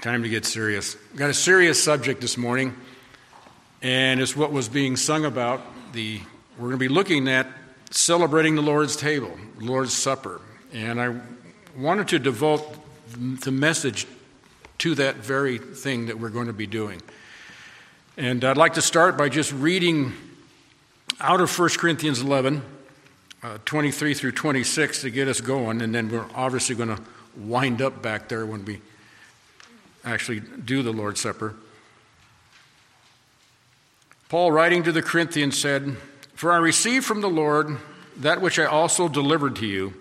Time to get serious. We've got a serious subject this morning, and it's what was being sung about. The we're going to be looking at celebrating the Lord's table, Lord's Supper, and I wanted to devote the message to that very thing that we're going to be doing. And I'd like to start by just reading out of 1 Corinthians 11, uh, 23 through 26 to get us going, and then we're obviously going to wind up back there when we actually do the Lord's Supper. Paul, writing to the Corinthians, said, For I received from the Lord that which I also delivered to you,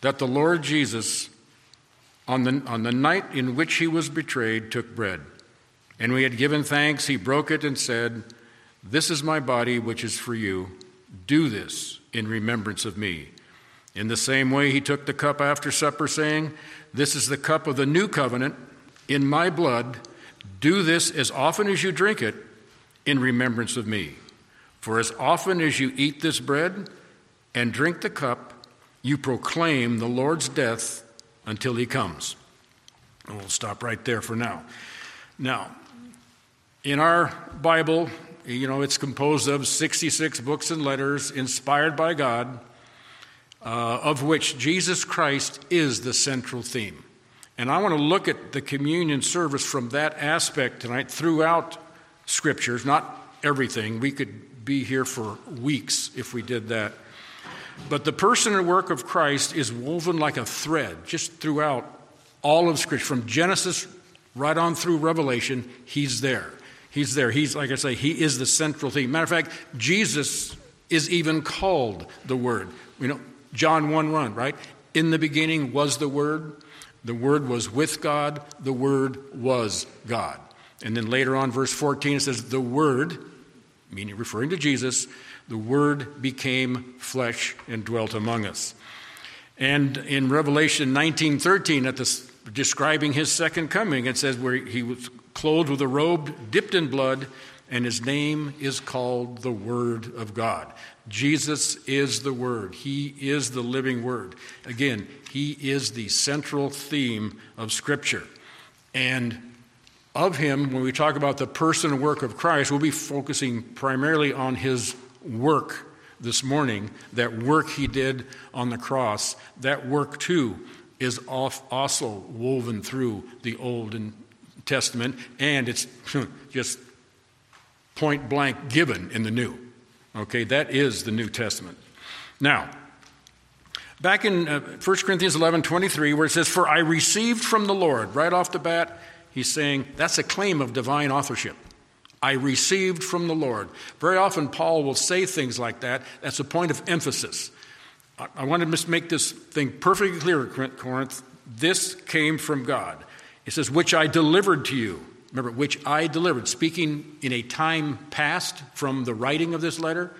that the Lord Jesus, on the, on the night in which he was betrayed, took bread. And we had given thanks, he broke it and said, This is my body, which is for you. Do this in remembrance of me. In the same way, he took the cup after supper, saying, This is the cup of the new covenant in my blood. Do this as often as you drink it in remembrance of me. For as often as you eat this bread and drink the cup, you proclaim the Lord's death until he comes. And we'll stop right there for now. Now, in our Bible, you know, it's composed of 66 books and letters inspired by God, uh, of which Jesus Christ is the central theme. And I want to look at the communion service from that aspect tonight throughout scriptures, not everything. We could be here for weeks if we did that. But the person and work of Christ is woven like a thread just throughout all of Scripture, from Genesis right on through Revelation. He's there. He's there. He's, like I say, He is the central theme. Matter of fact, Jesus is even called the Word. You know, John 1 1, right? In the beginning was the Word the Word was with God, the Word was God. And then later on, verse 14, it says, The Word, meaning referring to Jesus, the Word became flesh and dwelt among us. And in Revelation 19:13, at describing his second coming, it says where he was clothed with a robe dipped in blood, and his name is called the Word of God. Jesus is the Word. He is the living Word. Again, He is the central theme of Scripture. And of Him, when we talk about the person and work of Christ, we'll be focusing primarily on His work this morning, that work He did on the cross. That work, too, is also woven through the Old Testament, and it's just point blank given in the New. Okay, that is the New Testament. Now, back in uh, 1 Corinthians 11 23, where it says, For I received from the Lord, right off the bat, he's saying that's a claim of divine authorship. I received from the Lord. Very often, Paul will say things like that. That's a point of emphasis. I, I want to make this thing perfectly clear, Corinth. This came from God. It says, Which I delivered to you. Remember, which I delivered, speaking in a time past from the writing of this letter.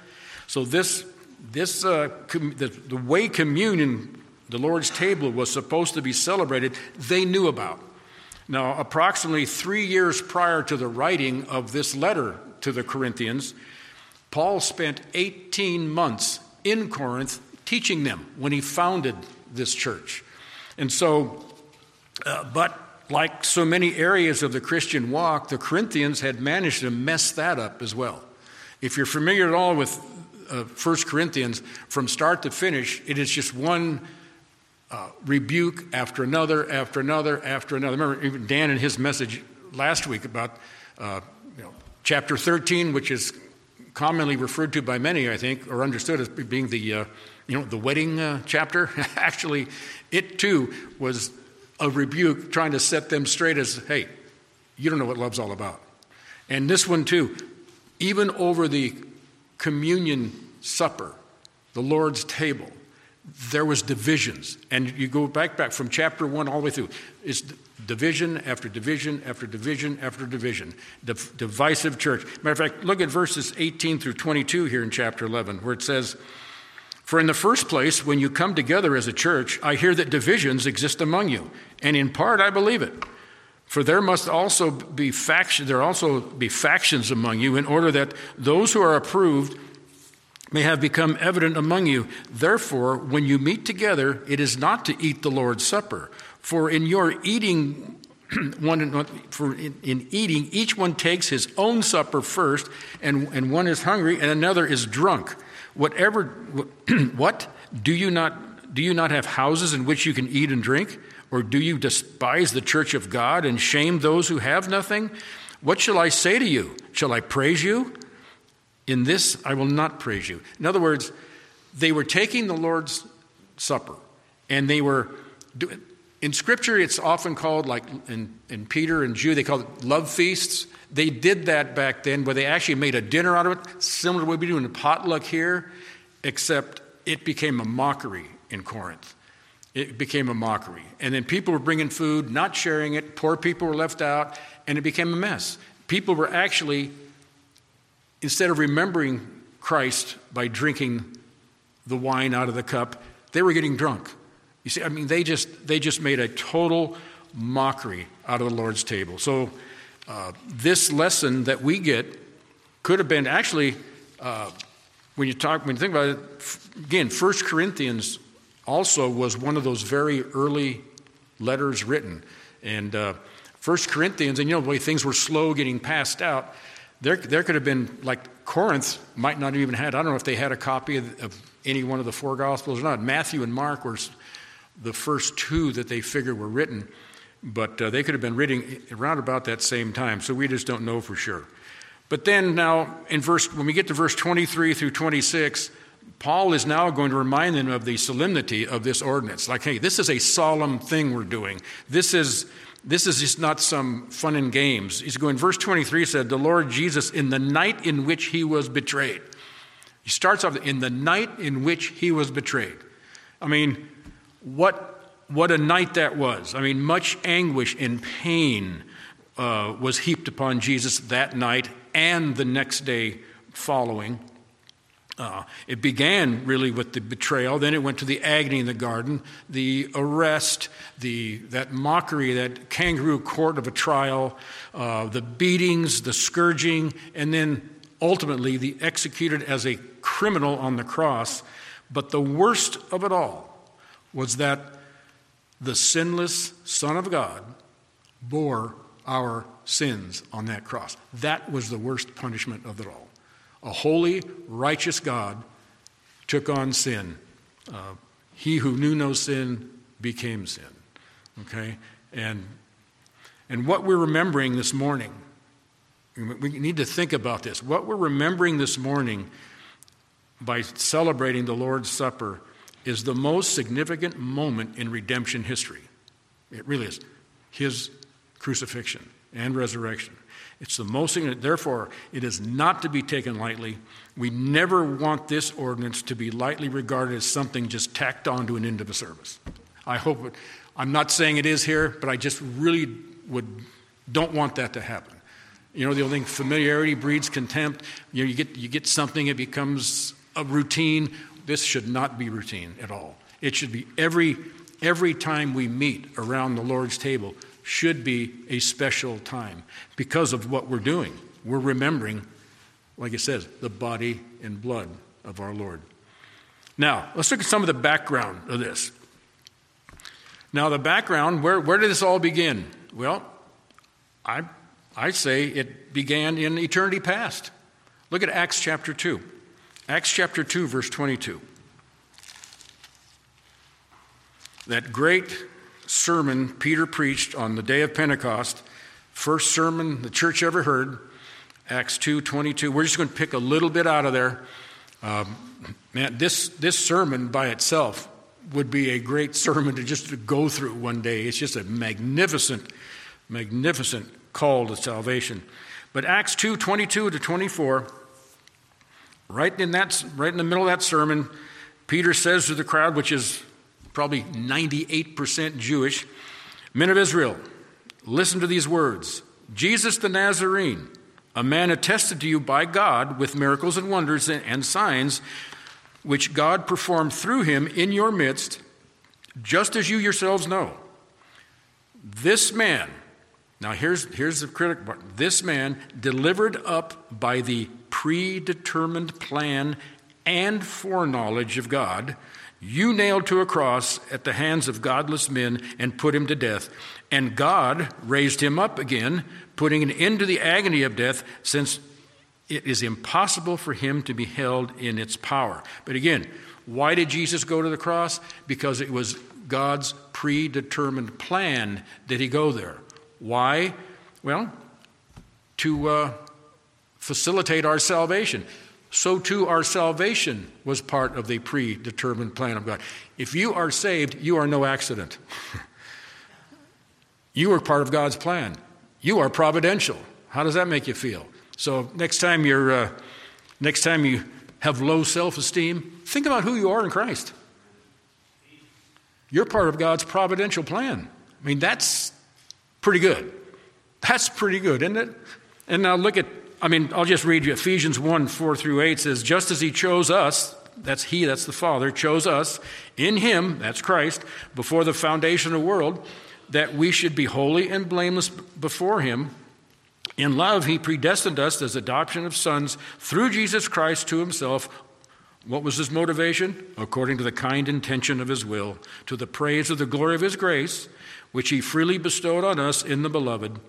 So, this, this uh, com- the, the way communion, the Lord's table, was supposed to be celebrated, they knew about. Now, approximately three years prior to the writing of this letter to the Corinthians, Paul spent 18 months in Corinth teaching them when he founded this church. And so, uh, but like so many areas of the Christian walk, the Corinthians had managed to mess that up as well. If you're familiar at all with uh, 1 Corinthians, from start to finish, it is just one uh, rebuke after another, after another, after another. Remember, even Dan in his message last week about uh, you know, chapter 13, which is commonly referred to by many, I think, or understood as being the, uh, you know, the wedding uh, chapter. Actually, it too was a rebuke trying to set them straight as, hey, you don't know what love's all about. And this one too, even over the communion supper, the Lord's table, there was divisions. And you go back back from chapter one all the way through. It's division after division after division after division. Div- divisive church. Matter of fact, look at verses 18 through 22 here in chapter 11, where it says, for in the first place, when you come together as a church, I hear that divisions exist among you, and in part I believe it. For there must also be faction, there also be factions among you, in order that those who are approved may have become evident among you. Therefore, when you meet together, it is not to eat the Lord's Supper. For in your eating one for in, in, eating, each one takes his own supper first, and, and one is hungry, and another is drunk. Whatever, what do you not do you not have houses in which you can eat and drink, or do you despise the church of God and shame those who have nothing? What shall I say to you? Shall I praise you? In this I will not praise you. In other words, they were taking the Lord's supper, and they were doing in Scripture, it's often called, like in, in Peter and Jude, they call it love feasts. They did that back then, where they actually made a dinner out of it, similar to what we do in a potluck here, except it became a mockery in Corinth. It became a mockery. And then people were bringing food, not sharing it. Poor people were left out, and it became a mess. People were actually, instead of remembering Christ by drinking the wine out of the cup, they were getting drunk. You see, I mean, they just, they just made a total mockery out of the Lord's table. So, uh, this lesson that we get could have been actually, uh, when you talk, when you think about it, again, First Corinthians also was one of those very early letters written. And uh, First Corinthians, and you know, the way things were slow getting passed out, there, there could have been, like Corinth might not have even had, I don't know if they had a copy of, of any one of the four Gospels or not. Matthew and Mark were the first two that they figure were written, but uh, they could have been written around about that same time, so we just don't know for sure. But then now, in verse, when we get to verse 23 through 26, Paul is now going to remind them of the solemnity of this ordinance. Like, hey, this is a solemn thing we're doing. This is this is just not some fun and games. He's going, verse 23 said, The Lord Jesus, in the night in which he was betrayed. He starts off, in the night in which he was betrayed. I mean, what, what a night that was. I mean, much anguish and pain uh, was heaped upon Jesus that night and the next day following. Uh, it began really with the betrayal, then it went to the agony in the garden, the arrest, the, that mockery, that kangaroo court of a trial, uh, the beatings, the scourging, and then ultimately the executed as a criminal on the cross. But the worst of it all was that the sinless Son of God bore our sins on that cross. That was the worst punishment of it all. A holy, righteous God took on sin. Uh, he who knew no sin became sin. Okay? And, and what we're remembering this morning, we need to think about this. What we're remembering this morning by celebrating the Lord's Supper is the most significant moment in redemption history. It really is. His crucifixion and resurrection. It's the most significant. Therefore, it is not to be taken lightly. We never want this ordinance to be lightly regarded as something just tacked on to an end of a service. I hope it, I'm not saying it is here, but I just really would don't want that to happen. You know, the old thing, familiarity breeds contempt. You know, you get you get something, it becomes a routine. This should not be routine at all. It should be every, every time we meet around the Lord's table should be a special time because of what we're doing. We're remembering, like it says, the body and blood of our Lord. Now, let's look at some of the background of this. Now, the background, where, where did this all begin? Well, I, I say it began in eternity past. Look at Acts chapter 2. Acts chapter 2, verse 22. That great sermon Peter preached on the day of Pentecost, first sermon the church ever heard, Acts 2 22. We're just going to pick a little bit out of there. Um, man, this, this sermon by itself would be a great sermon to just go through one day. It's just a magnificent, magnificent call to salvation. But Acts 2 22 to 24 Right in, that, right in the middle of that sermon, Peter says to the crowd, which is probably 98% Jewish, Men of Israel, listen to these words Jesus the Nazarene, a man attested to you by God with miracles and wonders and signs, which God performed through him in your midst, just as you yourselves know. This man, now here's, here's the critical part this man, delivered up by the predetermined plan and foreknowledge of God, you nailed to a cross at the hands of godless men and put him to death. And God raised him up again, putting an end to the agony of death, since it is impossible for him to be held in its power. But again, why did Jesus go to the cross? Because it was God's predetermined plan that he go there. Why? Well, to uh, facilitate our salvation so too our salvation was part of the predetermined plan of God. If you are saved, you are no accident. you are part of God's plan. You are providential. How does that make you feel? So next time you're, uh, next time you have low self-esteem, think about who you are in Christ. You're part of God's providential plan. I mean, that's pretty good. That's pretty good, isn't it? And now look at I mean, I'll just read you Ephesians 1 4 through 8 says, Just as He chose us, that's He, that's the Father, chose us in Him, that's Christ, before the foundation of the world, that we should be holy and blameless before Him. In love, He predestined us as adoption of sons through Jesus Christ to Himself. What was His motivation? According to the kind intention of His will, to the praise of the glory of His grace, which He freely bestowed on us in the Beloved.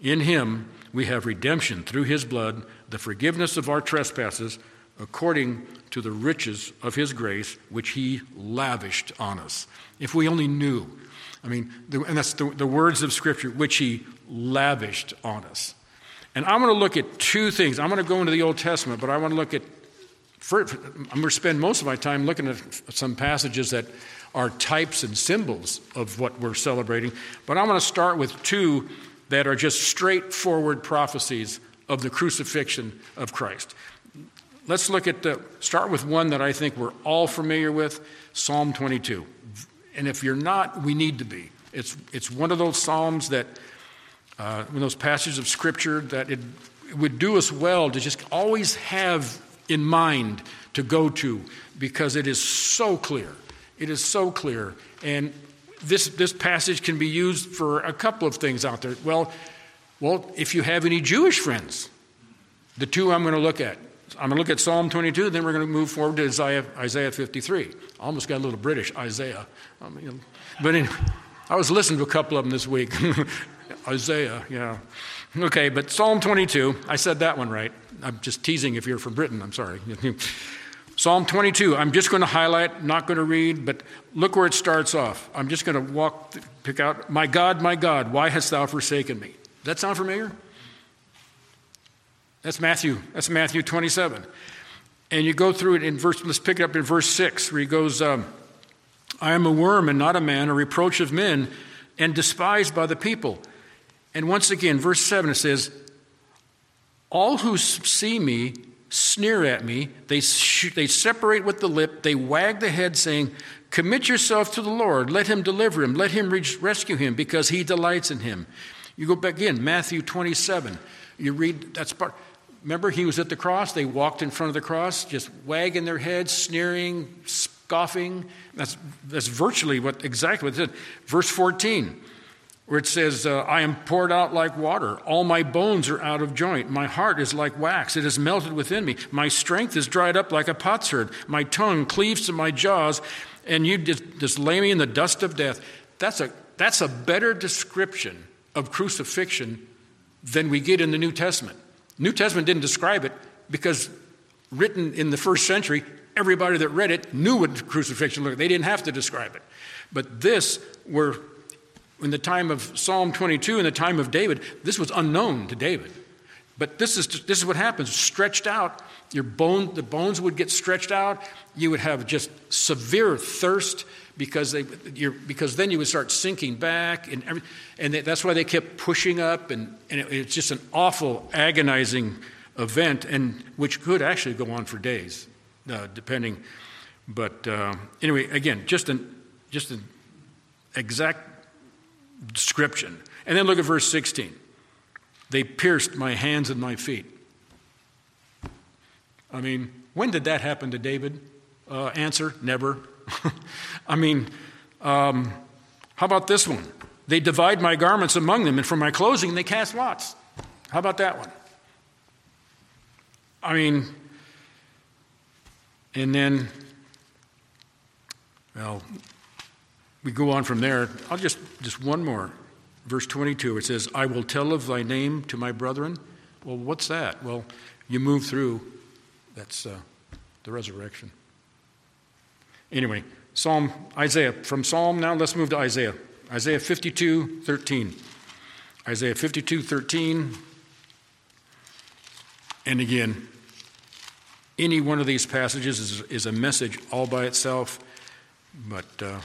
In Him, we have redemption through his blood, the forgiveness of our trespasses, according to the riches of his grace, which he lavished on us. If we only knew, I mean, and that's the, the words of Scripture, which he lavished on us. And I'm going to look at two things. I'm going to go into the Old Testament, but I want to look at, I'm going to spend most of my time looking at some passages that are types and symbols of what we're celebrating. But I'm going to start with two that are just straightforward prophecies of the crucifixion of Christ. Let's look at the, start with one that I think we're all familiar with Psalm 22. And if you're not, we need to be. It's, it's one of those Psalms that, uh, those passages of Scripture that it, it would do us well to just always have in mind to go to because it is so clear. It is so clear. And this, this passage can be used for a couple of things out there. Well, well, if you have any Jewish friends, the two I'm going to look at. I'm going to look at Psalm 22, then we're going to move forward to Isaiah, Isaiah 53. Almost got a little British, Isaiah. I mean, but anyway, I was listening to a couple of them this week. Isaiah, yeah. Okay, but Psalm 22, I said that one right. I'm just teasing if you're from Britain, I'm sorry. Psalm 22, I'm just going to highlight, not going to read, but look where it starts off. I'm just going to walk, pick out, My God, my God, why hast thou forsaken me? Does that sound familiar? That's Matthew. That's Matthew 27. And you go through it in verse, let's pick it up in verse 6, where he goes, um, I am a worm and not a man, a reproach of men, and despised by the people. And once again, verse 7, it says, All who see me sneer at me. They, sh- they separate with the lip. They wag the head, saying, Commit yourself to the Lord. Let him deliver him. Let him re- rescue him, because he delights in him. You go back in, Matthew 27. You read, that's part. Remember, he was at the cross. They walked in front of the cross, just wagging their heads, sneering, scoffing. That's, that's virtually what exactly what it said. Verse 14 where it says, uh, I am poured out like water. All my bones are out of joint. My heart is like wax. It is melted within me. My strength is dried up like a potsherd. My tongue cleaves to my jaws, and you just, just lay me in the dust of death. That's a, that's a better description of crucifixion than we get in the New Testament. New Testament didn't describe it because written in the first century, everybody that read it knew what crucifixion looked like. They didn't have to describe it. But this, were in the time of Psalm 22, in the time of David, this was unknown to David. But this is, this is what happens stretched out, your bone, the bones would get stretched out. You would have just severe thirst because, they, because then you would start sinking back. And, every, and they, that's why they kept pushing up. And, and it, it's just an awful, agonizing event, and which could actually go on for days, uh, depending. But uh, anyway, again, just an, just an exact description. And then look at verse 16. They pierced my hands and my feet. I mean, when did that happen to David? Uh, answer never. I mean, um, how about this one? They divide my garments among them, and for my clothing they cast lots. How about that one? I mean, and then Well, we go on from there. I'll just, just one more. Verse 22, it says, I will tell of thy name to my brethren. Well, what's that? Well, you move through. That's uh, the resurrection. Anyway, Psalm, Isaiah. From Psalm now, let's move to Isaiah. Isaiah 52, 13. Isaiah 52, 13. And again, any one of these passages is, is a message all by itself, but uh,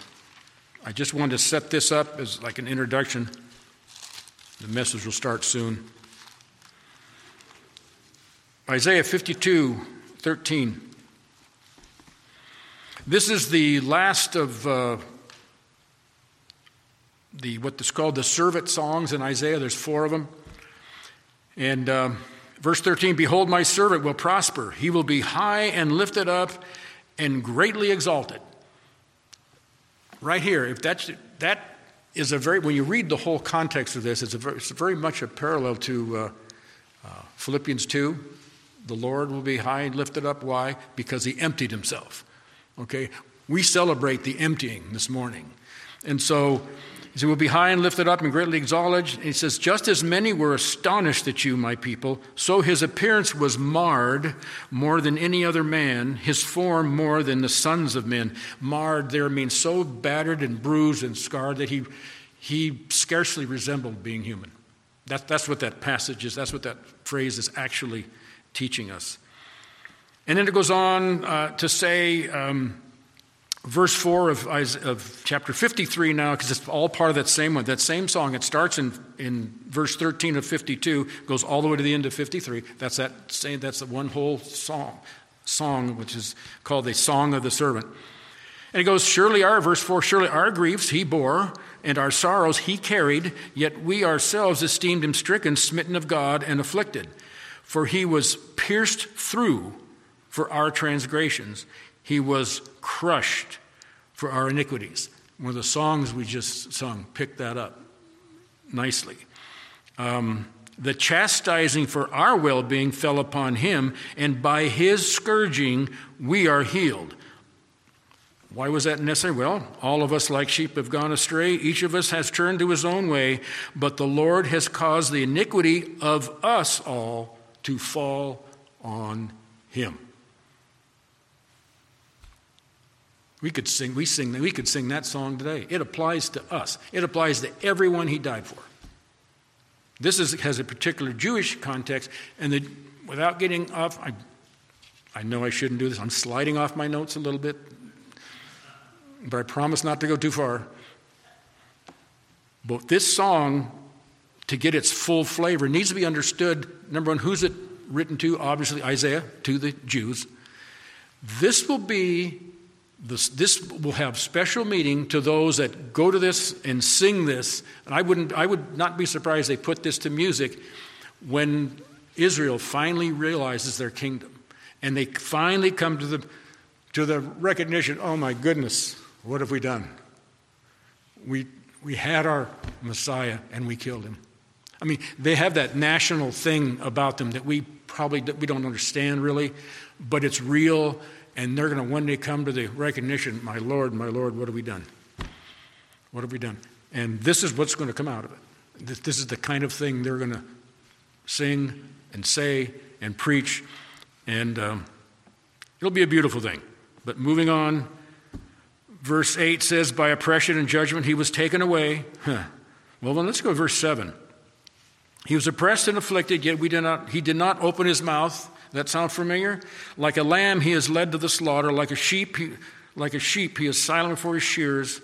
I just wanted to set this up as like an introduction. The message will start soon. Isaiah 52, 13. This is the last of uh, the what's called the servant songs in Isaiah. There's four of them. And um, verse 13 Behold, my servant will prosper. He will be high and lifted up and greatly exalted. Right here, if that's, that is a very, when you read the whole context of this, it's, a very, it's very much a parallel to uh, uh, Philippians 2. The Lord will be high and lifted up. Why? Because he emptied himself. Okay? We celebrate the emptying this morning. And so he will be high and lifted up and greatly exalted. And he says, Just as many were astonished at you, my people, so his appearance was marred more than any other man, his form more than the sons of men. Marred there means so battered and bruised and scarred that he, he scarcely resembled being human. That, that's what that passage is. That's what that phrase is actually teaching us. And then it goes on uh, to say, um, verse 4 of, of chapter 53 now, because it's all part of that same one, that same song. It starts in, in verse 13 of 52, goes all the way to the end of 53. That's that same, that's the one whole song, song, which is called the Song of the Servant. And it goes, Surely our, verse 4, surely our griefs he bore, and our sorrows he carried, yet we ourselves esteemed him stricken, smitten of God, and afflicted. For he was pierced through for our transgressions, he was crushed for our iniquities. One of the songs we just sung picked that up nicely. Um, the chastising for our well being fell upon him, and by his scourging we are healed. Why was that necessary? Well, all of us, like sheep, have gone astray. Each of us has turned to his own way, but the Lord has caused the iniquity of us all to fall on him. We could sing, we sing, we could sing that song today. It applies to us. It applies to everyone he died for. This is, has a particular Jewish context, and the, without getting off, I, I know I shouldn't do this. I'm sliding off my notes a little bit, but I promise not to go too far. But this song, to get its full flavor, needs to be understood. Number one, who's it written to? Obviously, Isaiah, to the Jews. This will be this, this, will have special meaning to those that go to this and sing this. And I, wouldn't, I would not be surprised they put this to music when Israel finally realizes their kingdom. And they finally come to the, to the recognition oh my goodness, what have we done? We, we had our Messiah and we killed him. I mean, they have that national thing about them that we probably we don't understand really, but it's real and they're going to one day come to the recognition, my Lord, my Lord, what have we done? What have we done? And this is what's going to come out of it. This is the kind of thing they're going to sing and say and preach, and um, it'll be a beautiful thing. But moving on, verse 8 says, By oppression and judgment he was taken away. Huh. Well, then let's go to verse 7. He was oppressed and afflicted, yet we did not, he did not open his mouth. That sound familiar? Like a lamb, he is led to the slaughter. Like a sheep, he, like a sheep, he is silent before his shears.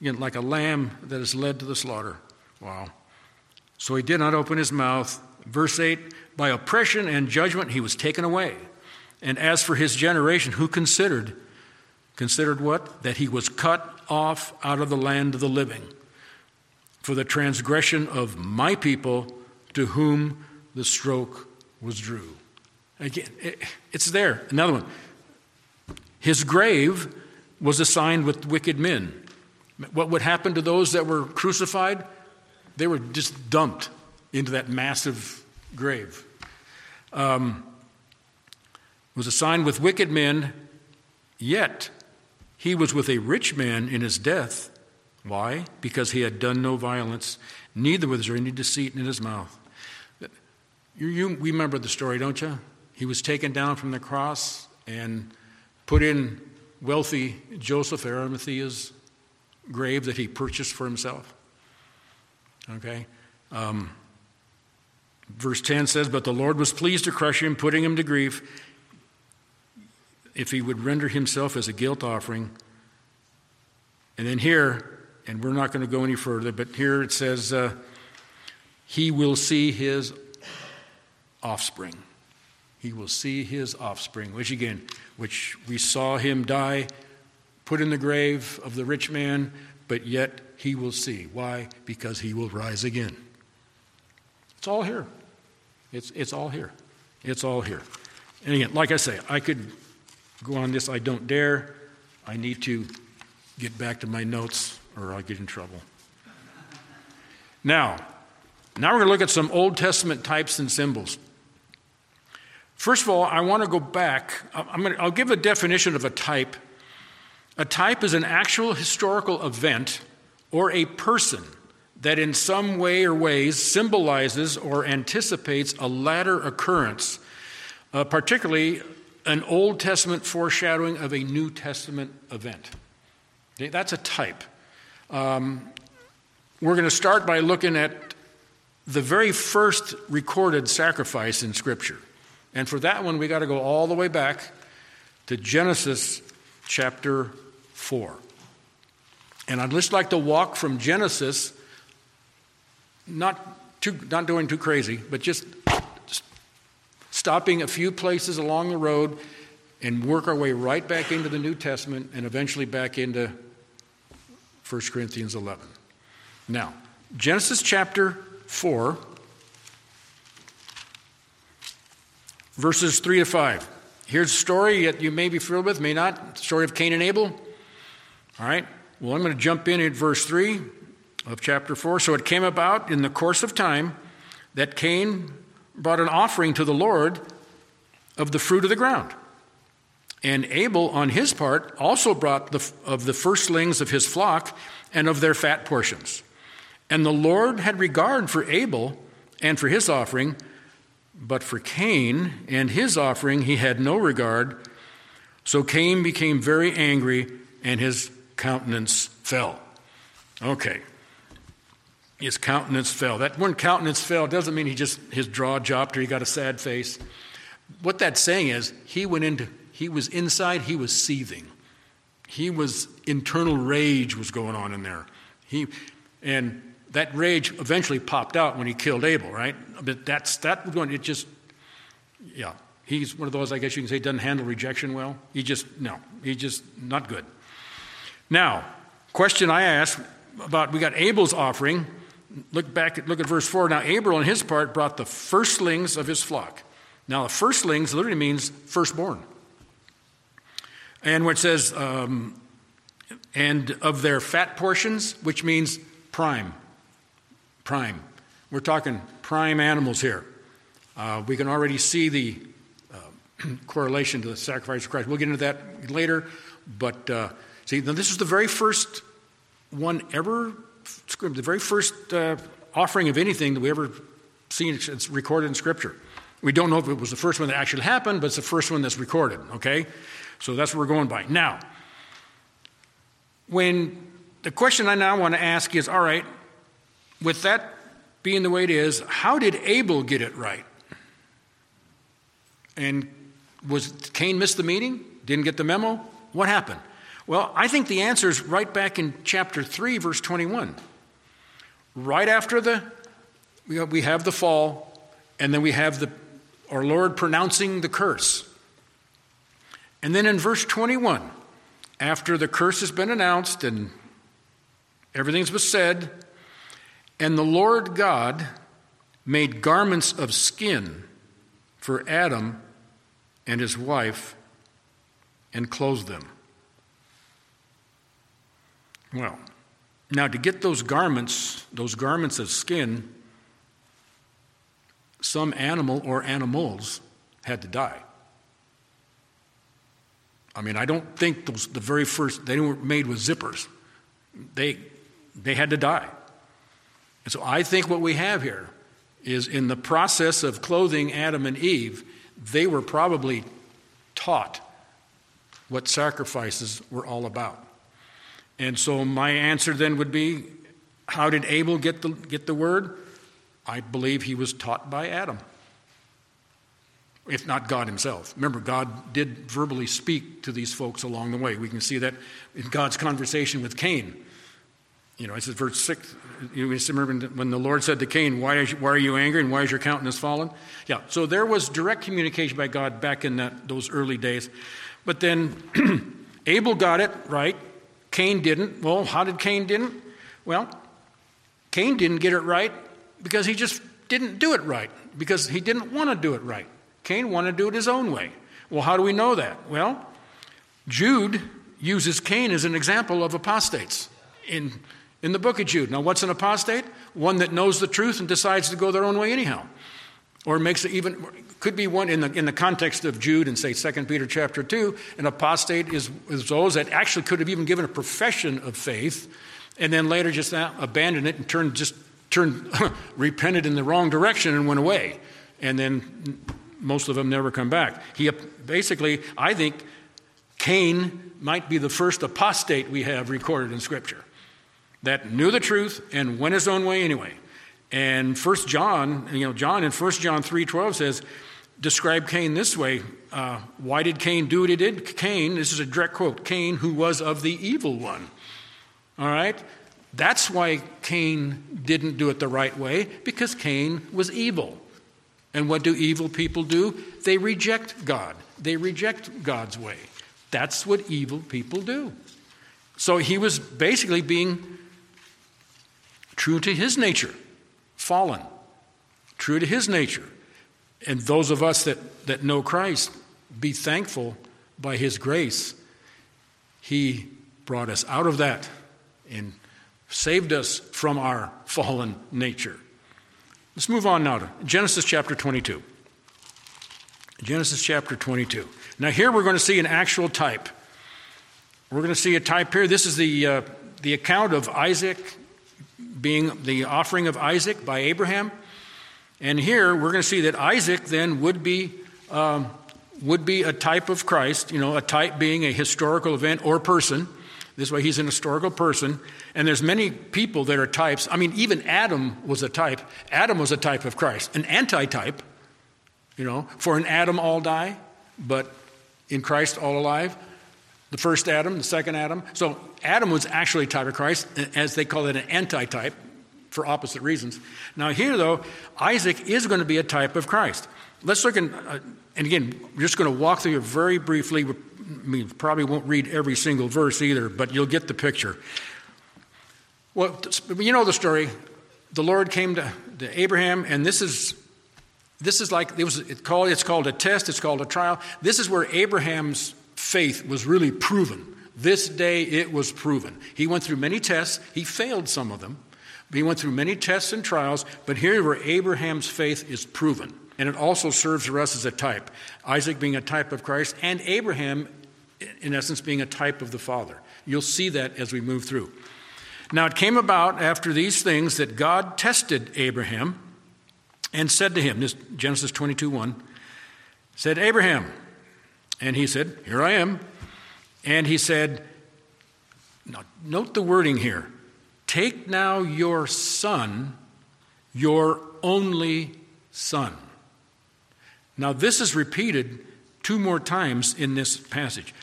Again, like a lamb that is led to the slaughter. Wow. So he did not open his mouth. Verse 8 By oppression and judgment he was taken away. And as for his generation, who considered? Considered what? That he was cut off out of the land of the living for the transgression of my people to whom the stroke was drew. Again, it's there. Another one. His grave was assigned with wicked men. What would happen to those that were crucified? They were just dumped into that massive grave. Um, was assigned with wicked men, yet He was with a rich man in his death. Why? Because he had done no violence, neither was there any deceit in his mouth. You, you remember the story, don't you? He was taken down from the cross and put in wealthy Joseph Arimathea's grave that he purchased for himself. Okay? Um, verse 10 says, But the Lord was pleased to crush him, putting him to grief, if he would render himself as a guilt offering. And then here, and we're not going to go any further, but here it says, uh, He will see his offspring. He will see his offspring, which again, which we saw him die, put in the grave of the rich man, but yet he will see. Why? Because he will rise again. It's all here. It's, it's all here. It's all here. And again, like I say, I could go on this. I don't dare. I need to get back to my notes or I'll get in trouble. Now, now we're going to look at some Old Testament types and symbols. First of all, I want to go back. To, I'll give a definition of a type. A type is an actual historical event or a person that in some way or ways symbolizes or anticipates a latter occurrence, uh, particularly an Old Testament foreshadowing of a New Testament event. Okay, that's a type. Um, we're going to start by looking at the very first recorded sacrifice in Scripture. And for that one, we got to go all the way back to Genesis chapter 4. And I'd just like to walk from Genesis, not, too, not doing too crazy, but just stopping a few places along the road and work our way right back into the New Testament and eventually back into 1 Corinthians 11. Now, Genesis chapter 4 verses 3 to 5. Here's a story that you may be familiar with, may not. Story of Cain and Abel. All right. Well, I'm going to jump in at verse 3 of chapter 4. So it came about in the course of time that Cain brought an offering to the Lord of the fruit of the ground. And Abel, on his part, also brought the, of the firstlings of his flock and of their fat portions. And the Lord had regard for Abel and for his offering, but for Cain and his offering he had no regard. So Cain became very angry, and his countenance fell. Okay. His countenance fell. That one countenance fell doesn't mean he just his jaw dropped or he got a sad face. What that's saying is he went into he was inside, he was seething. He was internal rage was going on in there. He and that rage eventually popped out when he killed Abel, right? But that's that going. It just, yeah. He's one of those, I guess you can say, doesn't handle rejection well. He just no. He just not good. Now, question I asked about we got Abel's offering. Look back. Look at verse four. Now Abel, on his part, brought the firstlings of his flock. Now the firstlings literally means firstborn. And what it says, um, and of their fat portions, which means prime prime. We're talking prime animals here. Uh, we can already see the uh, correlation to the sacrifice of Christ. We'll get into that later. But uh, see, this is the very first one ever, the very first uh, offering of anything that we ever seen. It's recorded in Scripture. We don't know if it was the first one that actually happened, but it's the first one that's recorded, okay? So that's what we're going by. Now, when the question I now want to ask is all right, with that being the way it is, how did Abel get it right? And was Cain missed the meeting? Didn't get the memo? What happened? Well, I think the answer is right back in chapter 3, verse 21. Right after the we have the fall, and then we have the our Lord pronouncing the curse. And then in verse 21, after the curse has been announced and everything's been said, and the Lord God made garments of skin for Adam and his wife and clothed them. Well, now to get those garments, those garments of skin, some animal or animals had to die. I mean, I don't think those, the very first, they weren't made with zippers. They, they had to die. And so I think what we have here is in the process of clothing Adam and Eve, they were probably taught what sacrifices were all about. And so my answer then would be how did Abel get the, get the word? I believe he was taught by Adam, if not God himself. Remember, God did verbally speak to these folks along the way. We can see that in God's conversation with Cain. You know, it says verse 6, you remember when the Lord said to Cain, why, is, why are you angry and why is your countenance fallen? Yeah, so there was direct communication by God back in that, those early days. But then Abel got it right, Cain didn't. Well, how did Cain didn't? Well, Cain didn't get it right because he just didn't do it right, because he didn't want to do it right. Cain wanted to do it his own way. Well, how do we know that? Well, Jude uses Cain as an example of apostates in, in the book of Jude. Now, what's an apostate? One that knows the truth and decides to go their own way anyhow. Or makes it even, could be one in the, in the context of Jude and say 2 Peter chapter 2, an apostate is, is those that actually could have even given a profession of faith and then later just abandoned it and turned just turned repented in the wrong direction and went away and then most of them never come back he basically i think cain might be the first apostate we have recorded in scripture that knew the truth and went his own way anyway and first john you know john in first john 3.12 says describe cain this way uh, why did cain do what he did cain this is a direct quote cain who was of the evil one all right? That's why Cain didn't do it the right way, because Cain was evil. And what do evil people do? They reject God, they reject God's way. That's what evil people do. So he was basically being true to his nature, fallen, true to his nature. And those of us that, that know Christ, be thankful by his grace. He brought us out of that and saved us from our fallen nature. Let's move on now to Genesis chapter 22. Genesis chapter 22. Now, here we're going to see an actual type. We're going to see a type here. This is the, uh, the account of Isaac being the offering of Isaac by Abraham. And here we're going to see that Isaac then would be, um, would be a type of Christ, you know, a type being a historical event or person. This way, he's an historical person, and there's many people that are types. I mean, even Adam was a type. Adam was a type of Christ, an anti-type. You know, for in Adam all die, but in Christ all alive. The first Adam, the second Adam. So Adam was actually a type of Christ, as they call it an anti-type, for opposite reasons. Now here, though, Isaac is going to be a type of Christ. Let's look at, uh, and again, we're just going to walk through it very briefly. I mean, probably won't read every single verse either, but you'll get the picture. Well, you know the story. The Lord came to, to Abraham, and this is this is like it was it's called it's called a test, it's called a trial. This is where Abraham's faith was really proven. This day it was proven. He went through many tests, he failed some of them, he went through many tests and trials, but here where Abraham's faith is proven. And it also serves for us as a type. Isaac being a type of Christ, and Abraham, in essence, being a type of the Father. You'll see that as we move through. Now, it came about after these things that God tested Abraham and said to him, this Genesis 22 1, said, Abraham. And he said, Here I am. And he said, now, note the wording here. Take now your son, your only son. Now, this is repeated two more times in this passage.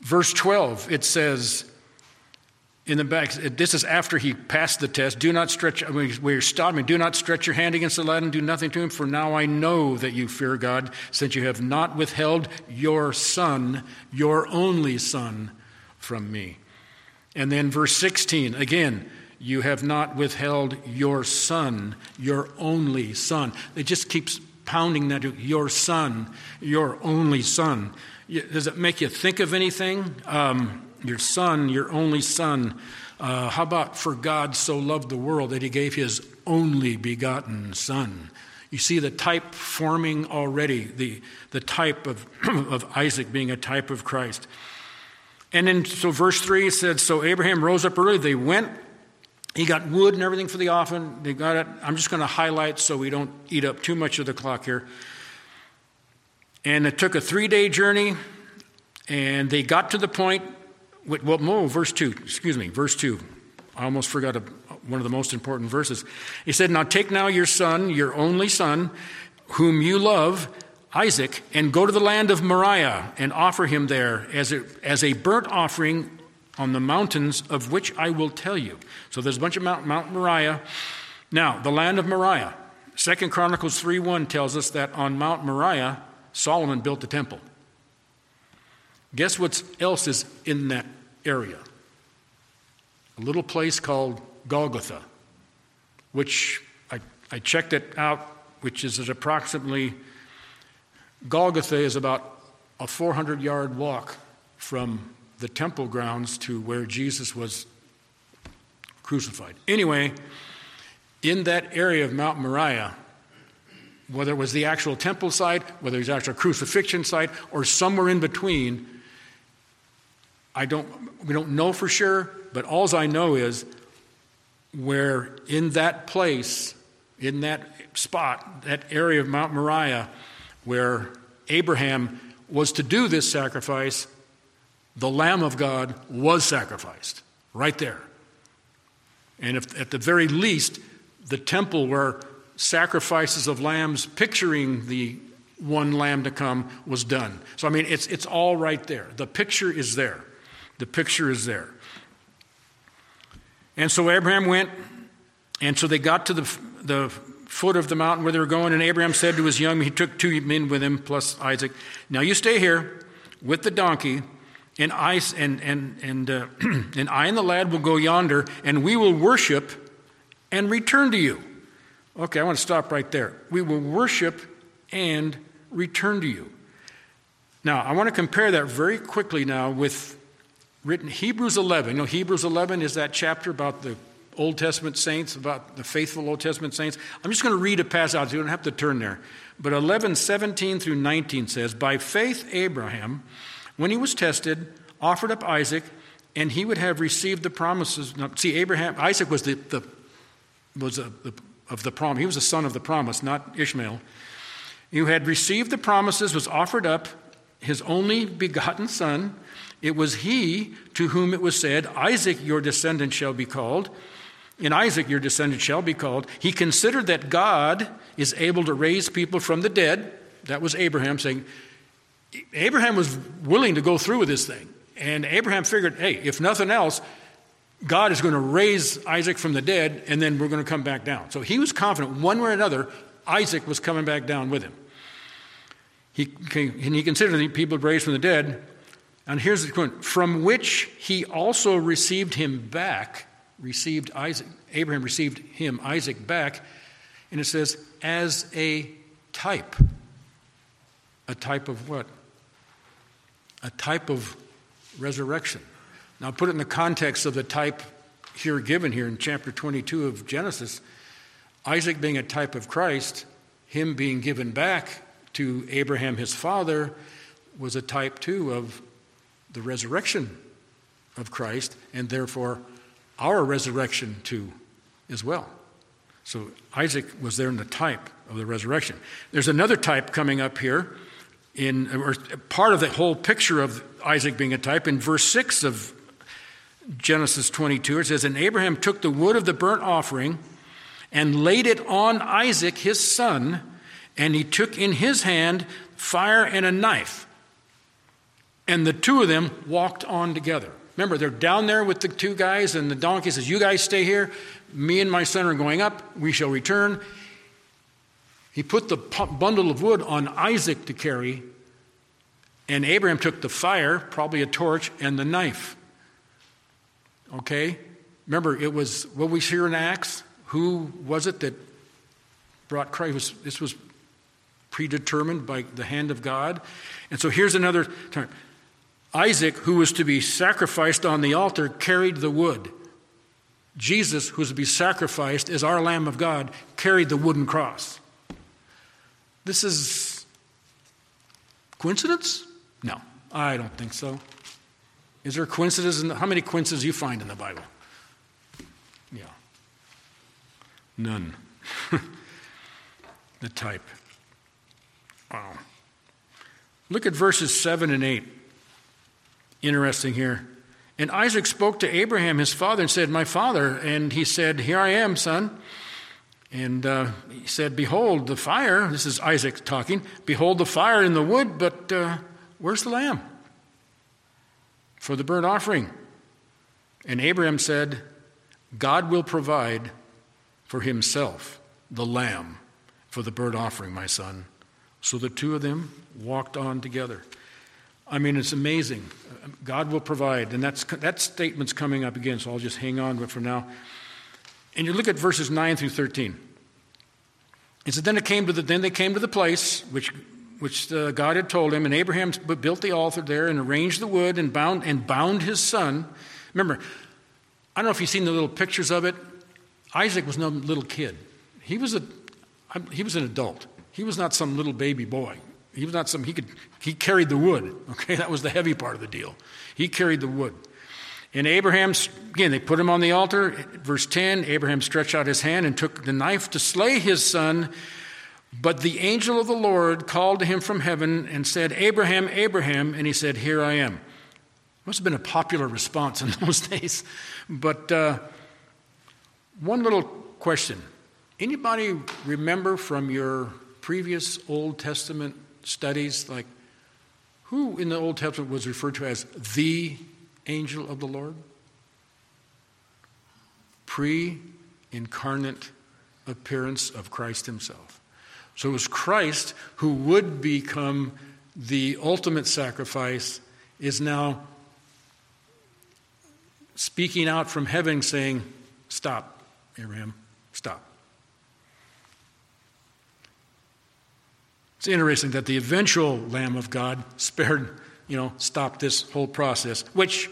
Verse 12, it says in the back, this is after he passed the test. Do not stretch, I where you're stopping, do not stretch your hand against the lad and do nothing to him, for now I know that you fear God, since you have not withheld your son, your only son, from me. And then verse 16, again, you have not withheld your son, your only son. It just keeps pounding that your son, your only son. Does it make you think of anything? Um, your son, your only son. Uh, how about for God so loved the world that he gave his only begotten son? You see the type forming already, the, the type of, of Isaac being a type of Christ. And then, so verse 3 said, So Abraham rose up early, they went, he got wood and everything for the offering. They got it. I'm just going to highlight so we don't eat up too much of the clock here. And it took a three day journey, and they got to the point. Well, no, verse 2, excuse me, verse 2. I almost forgot a, one of the most important verses. He said, Now take now your son, your only son, whom you love, Isaac, and go to the land of Moriah and offer him there as a, as a burnt offering on the mountains of which I will tell you. So there's a bunch of Mount, Mount Moriah. Now, the land of Moriah. Second Chronicles 3.1 tells us that on Mount Moriah, Solomon built the temple. Guess what else is in that area? A little place called Golgotha, which I, I checked it out, which is approximately, Golgotha is about a 400 yard walk from the temple grounds to where Jesus was crucified. Anyway, in that area of Mount Moriah, whether it was the actual temple site, whether it was actual crucifixion site, or somewhere in between, I don't, we don't know for sure, but all I know is where in that place, in that spot, that area of Mount Moriah, where Abraham was to do this sacrifice, the Lamb of God was sacrificed right there. And if at the very least, the temple where sacrifices of lambs picturing the one lamb to come was done. So, I mean, it's, it's all right there. The picture is there. The picture is there. And so Abraham went, and so they got to the, the foot of the mountain where they were going, and Abraham said to his young, he took two men with him, plus Isaac, Now you stay here with the donkey and I, and, and, and, uh, and I and the lad will go yonder, and we will worship and return to you. Okay, I want to stop right there. We will worship and return to you. Now, I want to compare that very quickly now with written Hebrews 11. You know, Hebrews 11 is that chapter about the Old Testament saints, about the faithful Old Testament saints. I'm just going to read a passage. You don't have to turn there. But 11, 17 through 19 says, By faith, Abraham when he was tested, offered up Isaac, and he would have received the promises. Now, see, Abraham, Isaac was the, the was a, the, of the promise. He was the son of the promise, not Ishmael. Who had received the promises, was offered up his only begotten son. It was he to whom it was said, Isaac, your descendant, shall be called. In Isaac, your descendant shall be called. He considered that God is able to raise people from the dead. That was Abraham saying, Abraham was willing to go through with this thing. And Abraham figured, hey, if nothing else, God is going to raise Isaac from the dead, and then we're going to come back down. So he was confident, one way or another, Isaac was coming back down with him. He, and he considered the people raised from the dead. And here's the point from which he also received him back, received Isaac, Abraham received him, Isaac, back. And it says, as a type. A type of what? a type of resurrection. Now, put it in the context of the type here given here in chapter 22 of Genesis Isaac being a type of Christ, him being given back to Abraham, his father, was a type too of the resurrection of Christ, and therefore our resurrection too as well. So Isaac was there in the type of the resurrection. There's another type coming up here in or part of the whole picture of Isaac being a type in verse 6 of Genesis 22 it says and Abraham took the wood of the burnt offering and laid it on Isaac his son and he took in his hand fire and a knife. And the two of them walked on together. Remember they're down there with the two guys and the donkey says you guys stay here. Me and my son are going up. We shall return. He put the bundle of wood on Isaac to carry, and Abraham took the fire, probably a torch, and the knife. Okay? Remember, it was what we hear in Acts. Who was it that brought Christ? This was predetermined by the hand of God. And so here's another term Isaac, who was to be sacrificed on the altar, carried the wood. Jesus, who was to be sacrificed as our Lamb of God, carried the wooden cross. This is coincidence? No, I don't think so. Is there coincidences? The, how many coincidences you find in the Bible? Yeah. None. the type. Wow. Look at verses 7 and 8. Interesting here. And Isaac spoke to Abraham, his father, and said, My father. And he said, Here I am, son. And uh, he said, Behold, the fire. This is Isaac talking. Behold, the fire in the wood, but uh, where's the lamb? For the burnt offering. And Abraham said, God will provide for himself the lamb for the burnt offering, my son. So the two of them walked on together. I mean, it's amazing. God will provide. And that's, that statement's coming up again, so I'll just hang on for now. And you look at verses 9 through 13. It said, then, it came to the, then they came to the place which, which uh, God had told him, and Abraham built the altar there and arranged the wood and bound, and bound his son. Remember, I don't know if you've seen the little pictures of it. Isaac was no little kid. He was, a, he was an adult. He was not some little baby boy. He was not some, he could, he carried the wood. Okay, that was the heavy part of the deal. He carried the wood. And Abraham, again, they put him on the altar. Verse 10 Abraham stretched out his hand and took the knife to slay his son. But the angel of the Lord called to him from heaven and said, Abraham, Abraham. And he said, Here I am. Must have been a popular response in those days. But uh, one little question anybody remember from your previous Old Testament studies, like who in the Old Testament was referred to as the angel of the Lord? Pre incarnate appearance of Christ Himself. So it was Christ who would become the ultimate sacrifice, is now speaking out from heaven saying, Stop, Abraham, stop. It's interesting that the eventual Lamb of God spared, you know, stopped this whole process, which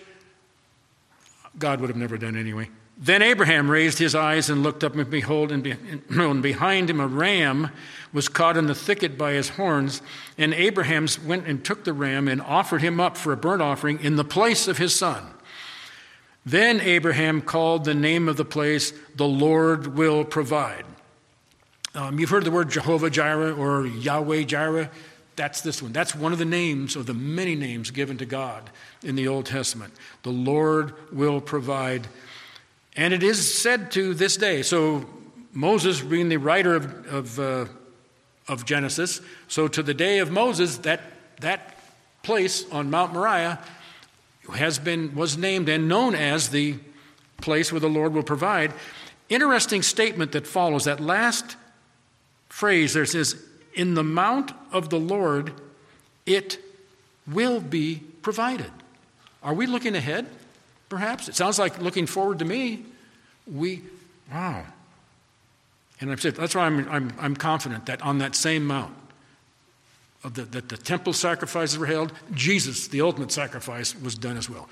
God would have never done anyway. Then Abraham raised his eyes and looked up, and behold, and, behind him a ram was caught in the thicket by his horns. And Abraham went and took the ram and offered him up for a burnt offering in the place of his son. Then Abraham called the name of the place, The Lord Will Provide. Um, you've heard the word Jehovah Jireh or Yahweh Jireh. That's this one. That's one of the names of the many names given to God in the Old Testament. The Lord will provide. And it is said to this day. So, Moses, being the writer of, of, uh, of Genesis, so to the day of Moses, that, that place on Mount Moriah has been, was named and known as the place where the Lord will provide. Interesting statement that follows that last phrase there says, In the mount of the Lord, it will be provided. Are we looking ahead, perhaps? It sounds like looking forward to me. We, wow. And I've said, that's why I'm, I'm, I'm confident that on that same mount, of the, that the temple sacrifices were held, Jesus, the ultimate sacrifice, was done as well.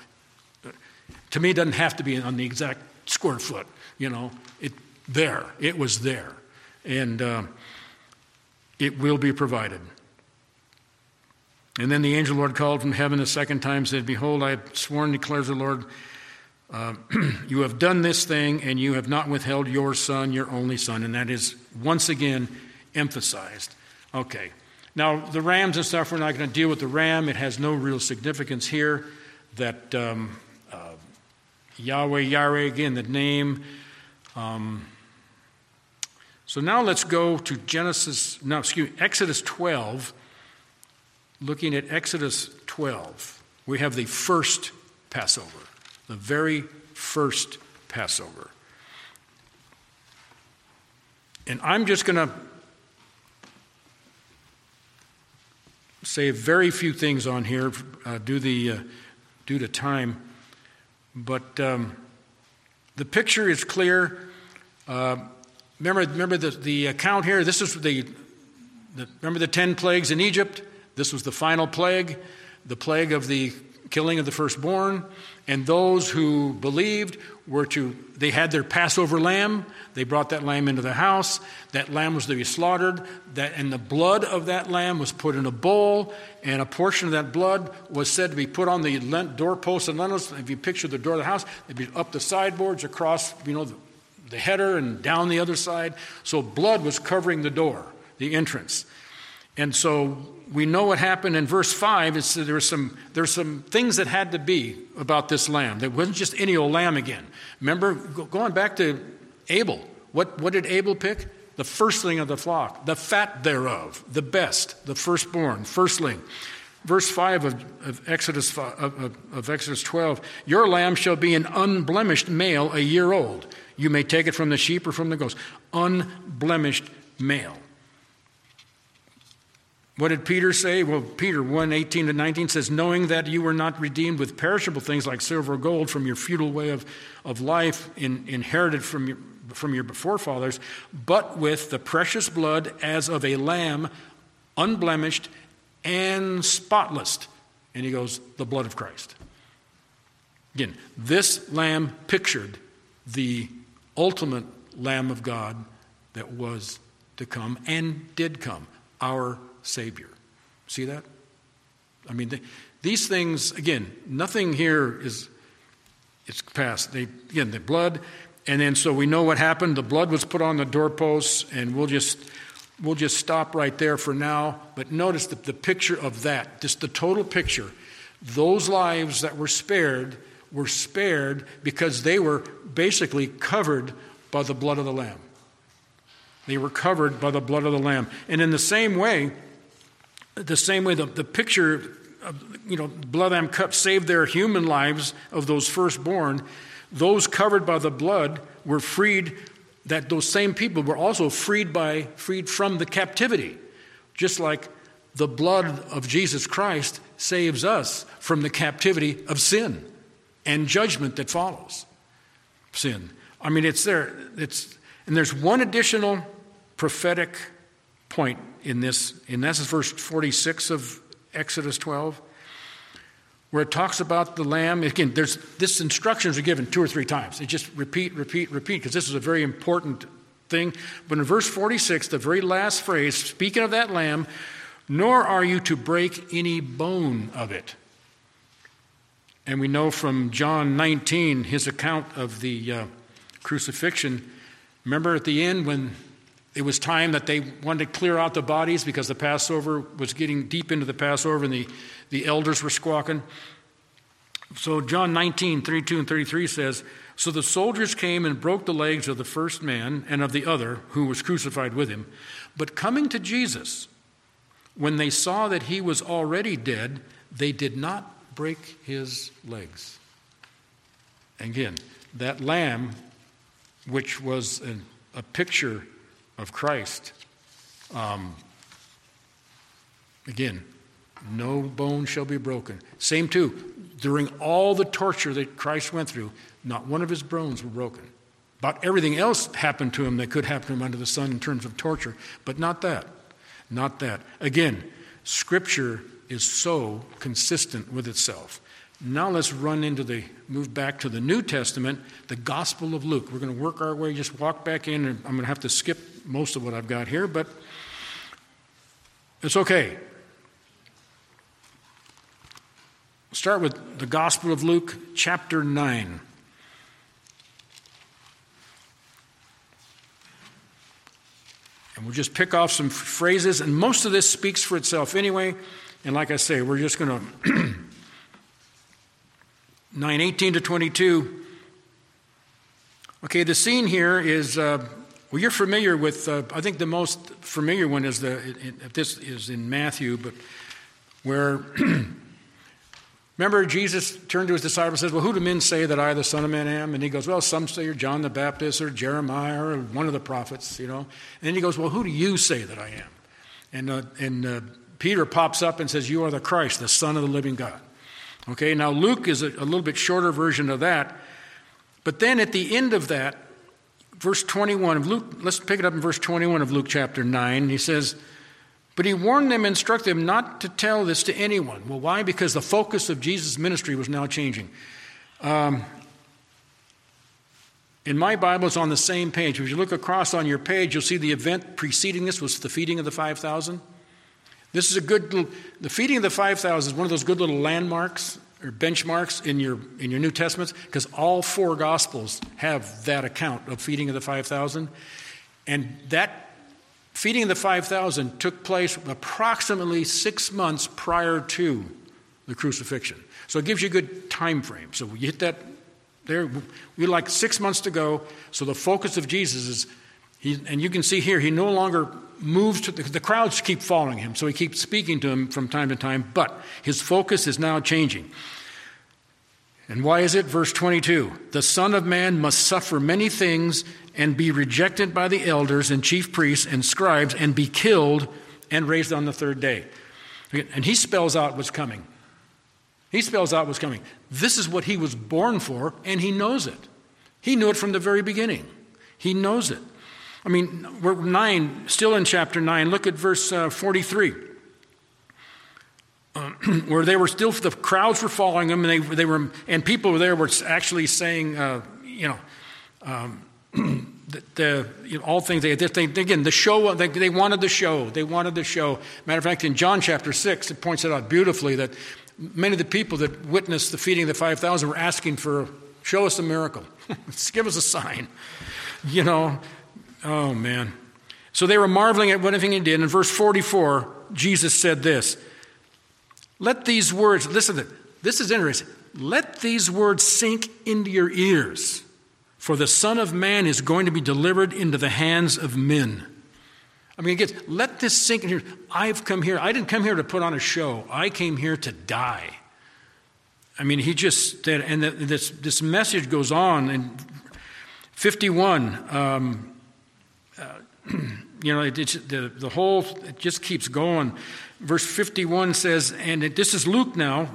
To me, it doesn't have to be on the exact square foot, you know. It there, it was there, and uh, it will be provided. And then the angel Lord called from heaven a second time, said, Behold, I have sworn, declares the Lord, uh, you have done this thing, and you have not withheld your son, your only son. And that is once again emphasized. Okay. Now, the rams and stuff, we're not going to deal with the ram. It has no real significance here. That um, uh, Yahweh, Yahweh, again, the name. Um, so now let's go to Genesis, no, excuse me, Exodus 12. Looking at Exodus 12, we have the first Passover, the very first Passover. And I'm just going to say very few things on here uh, due, the, uh, due to time. But um, the picture is clear. Uh, remember remember the, the account here? This is the, the, remember the 10 plagues in Egypt? This was the final plague, the plague of the killing of the firstborn, and those who believed were to, they had their Passover lamb. They brought that lamb into the house. That lamb was to be slaughtered, that, and the blood of that lamb was put in a bowl, and a portion of that blood was said to be put on the doorposts and lintels. If you picture the door of the house, it'd be up the sideboards, across, you know, the, the header, and down the other side. So blood was covering the door, the entrance. And so we know what happened in verse 5. It's, there were some, there's some things that had to be about this lamb. It wasn't just any old lamb again. Remember, going back to Abel, what, what did Abel pick? The firstling of the flock, the fat thereof, the best, the firstborn, firstling. Verse 5 of, of Exodus, of, of Exodus 12 Your lamb shall be an unblemished male, a year old. You may take it from the sheep or from the goats. Unblemished male. What did Peter say? Well, Peter 1 18 to 19 says, Knowing that you were not redeemed with perishable things like silver or gold from your futile way of, of life in, inherited from your, from your forefathers, but with the precious blood as of a lamb, unblemished and spotless. And he goes, The blood of Christ. Again, this lamb pictured the ultimate Lamb of God that was to come and did come, our Savior. See that? I mean, they, these things, again, nothing here is it's past. They, again, the blood, and then so we know what happened. The blood was put on the doorposts, and we'll just we'll just stop right there for now. But notice the, the picture of that, just the total picture. Those lives that were spared were spared because they were basically covered by the blood of the Lamb. They were covered by the blood of the Lamb. And in the same way, the same way the, the picture of, you know, blood lamb cup saved their human lives of those firstborn, those covered by the blood were freed, that those same people were also freed by freed from the captivity. Just like the blood of Jesus Christ saves us from the captivity of sin and judgment that follows sin. I mean, it's there. It's, and there's one additional prophetic point in this, and that's verse 46 of Exodus 12, where it talks about the lamb. Again, there's this instructions are given two or three times. It just repeat, repeat, repeat, because this is a very important thing. But in verse 46, the very last phrase, speaking of that lamb, nor are you to break any bone of it. And we know from John 19, his account of the uh, crucifixion. Remember at the end when it was time that they wanted to clear out the bodies because the Passover was getting deep into the Passover and the, the elders were squawking. So, John 19, 32 and 33 says So the soldiers came and broke the legs of the first man and of the other who was crucified with him. But coming to Jesus, when they saw that he was already dead, they did not break his legs. Again, that lamb, which was a, a picture of Christ. Um, again, no bone shall be broken. Same too, during all the torture that Christ went through, not one of his bones were broken. About everything else happened to him that could happen to him under the sun in terms of torture, but not that. Not that. Again, Scripture is so consistent with itself. Now let's run into the, move back to the New Testament, the Gospel of Luke. We're going to work our way, just walk back in, and I'm going to have to skip most of what I've got here, but it's okay. Start with the Gospel of Luke, chapter 9. And we'll just pick off some phrases, and most of this speaks for itself anyway. And like I say, we're just going to 9 18 to 22. Okay, the scene here is, uh, well, you're familiar with, uh, I think the most familiar one is the, this is in Matthew, but where, remember Jesus turned to his disciples and says, Well, who do men say that I, the Son of Man, am? And he goes, Well, some say you're John the Baptist or Jeremiah or one of the prophets, you know. And then he goes, Well, who do you say that I am? And, uh, and uh, Peter pops up and says, You are the Christ, the Son of the living God. Okay, now Luke is a, a little bit shorter version of that. But then at the end of that, verse 21 of Luke, let's pick it up in verse 21 of Luke chapter 9. He says, But he warned them, instructed them not to tell this to anyone. Well, why? Because the focus of Jesus' ministry was now changing. Um, in my Bible, it's on the same page. If you look across on your page, you'll see the event preceding this was the feeding of the 5,000. This is a good the feeding of the 5,000 is one of those good little landmarks or benchmarks in your, in your New Testaments because all four Gospels have that account of feeding of the 5,000. And that feeding of the 5,000 took place approximately six months prior to the crucifixion. So it gives you a good time frame. So you hit that there, we like six months to go. So the focus of Jesus is, he, and you can see here, he no longer moves to the, the crowds keep following him. So he keeps speaking to them from time to time, but his focus is now changing. And why is it? Verse 22 The Son of Man must suffer many things and be rejected by the elders and chief priests and scribes and be killed and raised on the third day. And he spells out what's coming. He spells out what's coming. This is what he was born for, and he knows it. He knew it from the very beginning. He knows it. I mean, we're nine, still in chapter nine. Look at verse uh, 43, uh, where they were still, the crowds were following them, and they, they were, and people there were actually saying, uh, you know, um, the, the you know, all things they, they, again the show they, they wanted the show they wanted the show matter of fact in john chapter 6 it points it out beautifully that many of the people that witnessed the feeding of the 5,000 were asking for, show us a miracle. Give us a sign. You know, oh man. So they were marveling at what he did. In verse 44, Jesus said this Let these words, listen to this, this is interesting. Let these words sink into your ears, for the Son of Man is going to be delivered into the hands of men. I mean, again, let this sink in here. I've come here. I didn't come here to put on a show. I came here to die. I mean, he just, and this, this message goes on in 51. Um, you know, it, the, the whole, it just keeps going. Verse 51 says, and it, this is Luke now,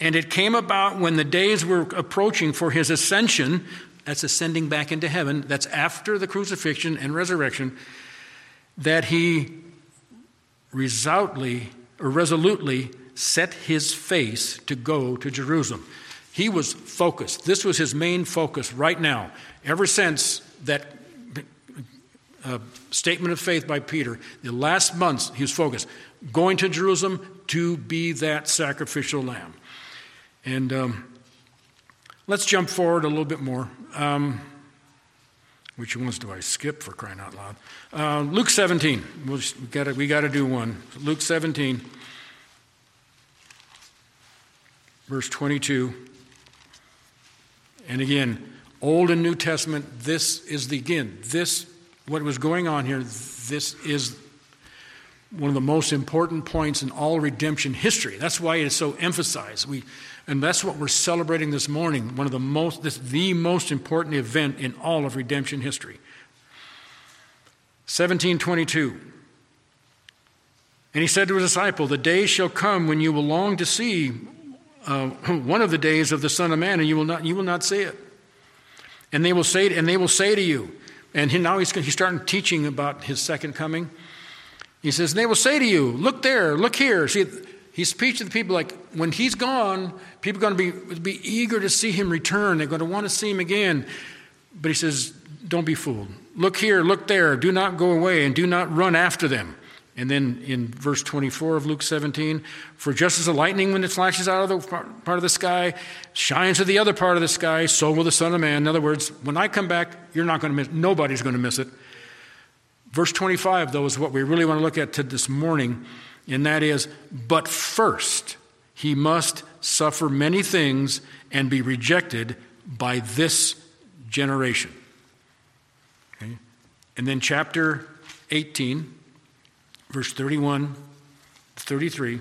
and it came about when the days were approaching for his ascension, that's ascending back into heaven, that's after the crucifixion and resurrection that he resolutely or resolutely set his face to go to Jerusalem. He was focused. This was his main focus right now. Ever since that uh, statement of faith by Peter, the last months he was focused, going to Jerusalem to be that sacrificial lamb. And um, let's jump forward a little bit more. Um, which ones do I skip for crying out loud? Uh, Luke 17. We'll just, we got we to do one. Luke 17, verse 22. And again, Old and New Testament, this is the, again, this, what was going on here, this is one of the most important points in all redemption history. That's why it is so emphasized. We, and that's what we're celebrating this morning, one of the most, this, the most important event in all of redemption history. 1722. And he said to his disciple, The day shall come when you will long to see uh, one of the days of the Son of Man, and you will not, you will not see it. And they will say, and they will say to you, and he, now he's, he's starting teaching about his second coming. He says, they will say to you, Look there, look here. See, He's preaching to the people like when he's gone, people are going to be, be eager to see him return. They're going to want to see him again. But he says, Don't be fooled. Look here, look there. Do not go away and do not run after them. And then in verse 24 of Luke 17, for just as the lightning, when it flashes out of the part of the sky, shines to the other part of the sky, so will the Son of Man. In other words, when I come back, you're not going to miss, nobody's going to miss it. Verse 25, though, is what we really want to look at to this morning and that is, but first he must suffer many things and be rejected by this generation. Okay? And then chapter 18, verse 31 33.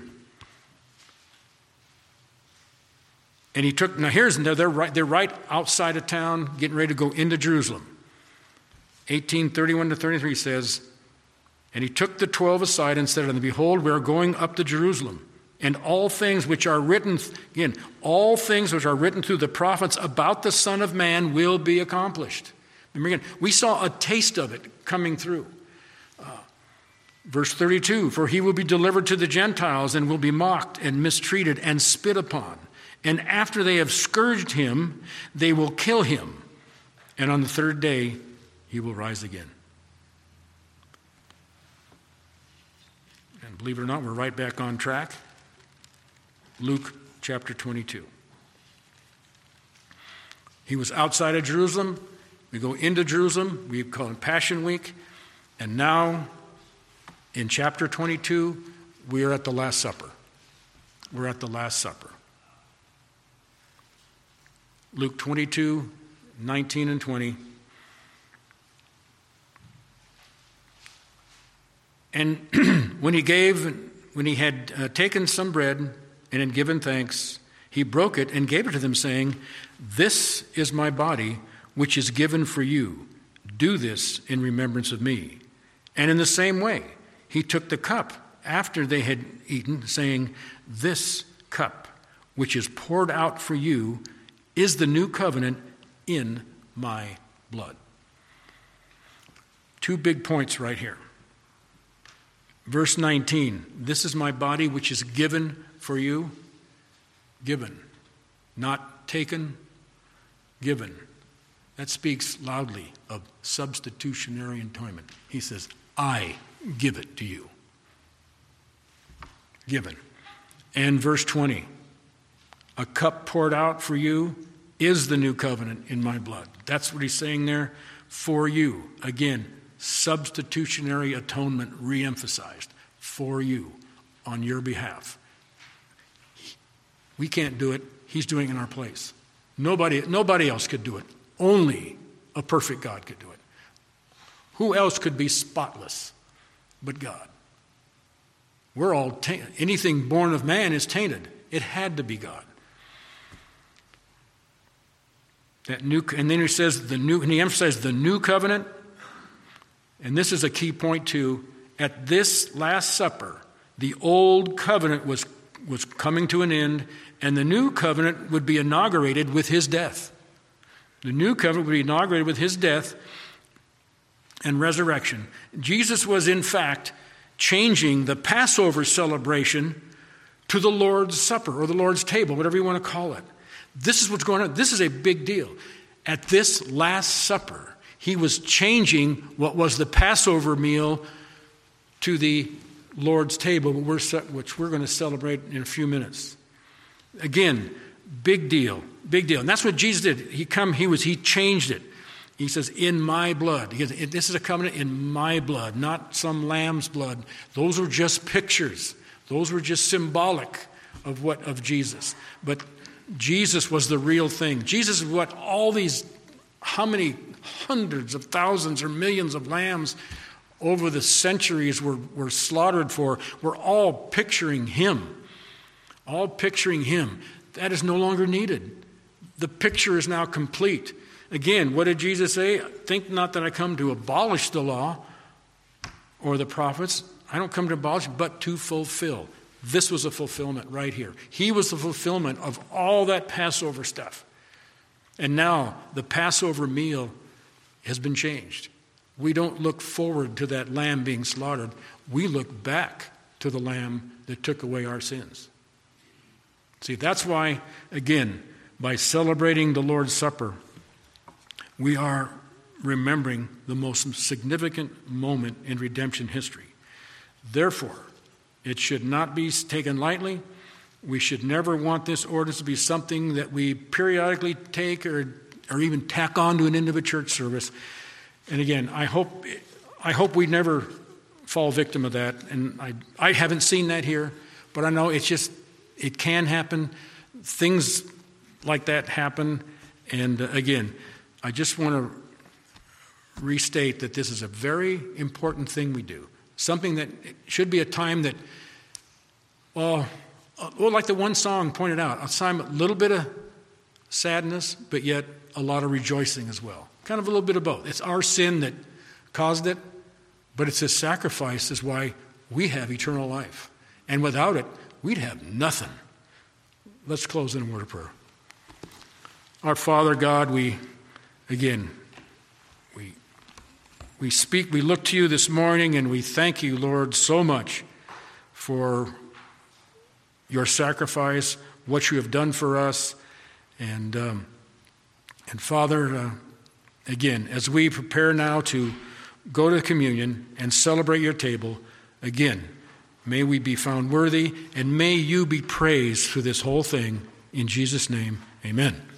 And he took, now here's, they're right, they're right outside of town, getting ready to go into Jerusalem. 1831 to 33 says, and he took the twelve aside and said to them, Behold, we are going up to Jerusalem. And all things which are written, again, all things which are written through the prophets about the Son of Man will be accomplished. Remember again, we saw a taste of it coming through. Verse 32 For he will be delivered to the Gentiles and will be mocked and mistreated and spit upon. And after they have scourged him, they will kill him. And on the third day, he will rise again. And believe it or not, we're right back on track. Luke chapter 22. He was outside of Jerusalem. We go into Jerusalem. We call it Passion Week. And now, in chapter 22, we are at the Last Supper. We're at the Last Supper. Luke 22, 19 and 20. And when he gave, when he had uh, taken some bread and had given thanks, he broke it and gave it to them, saying, This is my body, which is given for you. Do this in remembrance of me. And in the same way, he took the cup after they had eaten, saying, This cup, which is poured out for you, is the new covenant in my blood. Two big points right here. Verse 19 This is my body which is given for you. Given. Not taken, given. That speaks loudly of substitutionary atonement. He says, I give it to you. Given. And verse 20 A cup poured out for you is the new covenant in my blood. That's what he's saying there. For you. Again, substitutionary atonement reemphasized. For you, on your behalf. We can't do it. He's doing it in our place. Nobody, nobody else could do it. Only a perfect God could do it. Who else could be spotless but God? We're all tainted. Anything born of man is tainted. It had to be God. That new, and then he says the new, and he emphasizes the new covenant. And this is a key point too. At this Last Supper, the old covenant was, was coming to an end, and the new covenant would be inaugurated with his death. The new covenant would be inaugurated with his death and resurrection. Jesus was, in fact, changing the Passover celebration to the Lord's Supper or the Lord's table, whatever you want to call it. This is what's going on. This is a big deal. At this Last Supper, he was changing what was the Passover meal to the Lord's table, which we're going to celebrate in a few minutes. Again, big deal, big deal. And that's what Jesus did. He come, he was, he changed it. He says, in my blood. Goes, this is a covenant in my blood, not some lamb's blood. Those were just pictures. Those were just symbolic of what of Jesus. But Jesus was the real thing. Jesus is what all these, how many hundreds of thousands or millions of lambs over the centuries were, were slaughtered for, we're all picturing Him. All picturing Him. That is no longer needed. The picture is now complete. Again, what did Jesus say? Think not that I come to abolish the law or the prophets. I don't come to abolish, but to fulfill. This was a fulfillment right here. He was the fulfillment of all that Passover stuff. And now the Passover meal has been changed. We don't look forward to that lamb being slaughtered, we look back to the lamb that took away our sins. See, that's why, again, by celebrating the Lord's Supper, we are remembering the most significant moment in redemption history. Therefore, it should not be taken lightly. We should never want this ordinance to be something that we periodically take or, or even tack on to an end of a church service. And again, I hope, I hope we never fall victim of that. And I, I haven't seen that here, but I know it's just, it can happen. Things like that happen. And uh, again, I just want to restate that this is a very important thing we do. Something that should be a time that, well, uh, well, like the one song pointed out, a time a little bit of sadness, but yet a lot of rejoicing as well. Kind of a little bit of both. It's our sin that caused it, but it's His sacrifice is why we have eternal life. And without it, we'd have nothing. Let's close in a word of prayer. Our Father God, we, again, we we speak, we look to you this morning, and we thank you, Lord, so much for your sacrifice, what you have done for us. And, um, and Father, uh, again, as we prepare now to go to communion and celebrate your table, again, may we be found worthy and may you be praised through this whole thing. In Jesus' name, amen.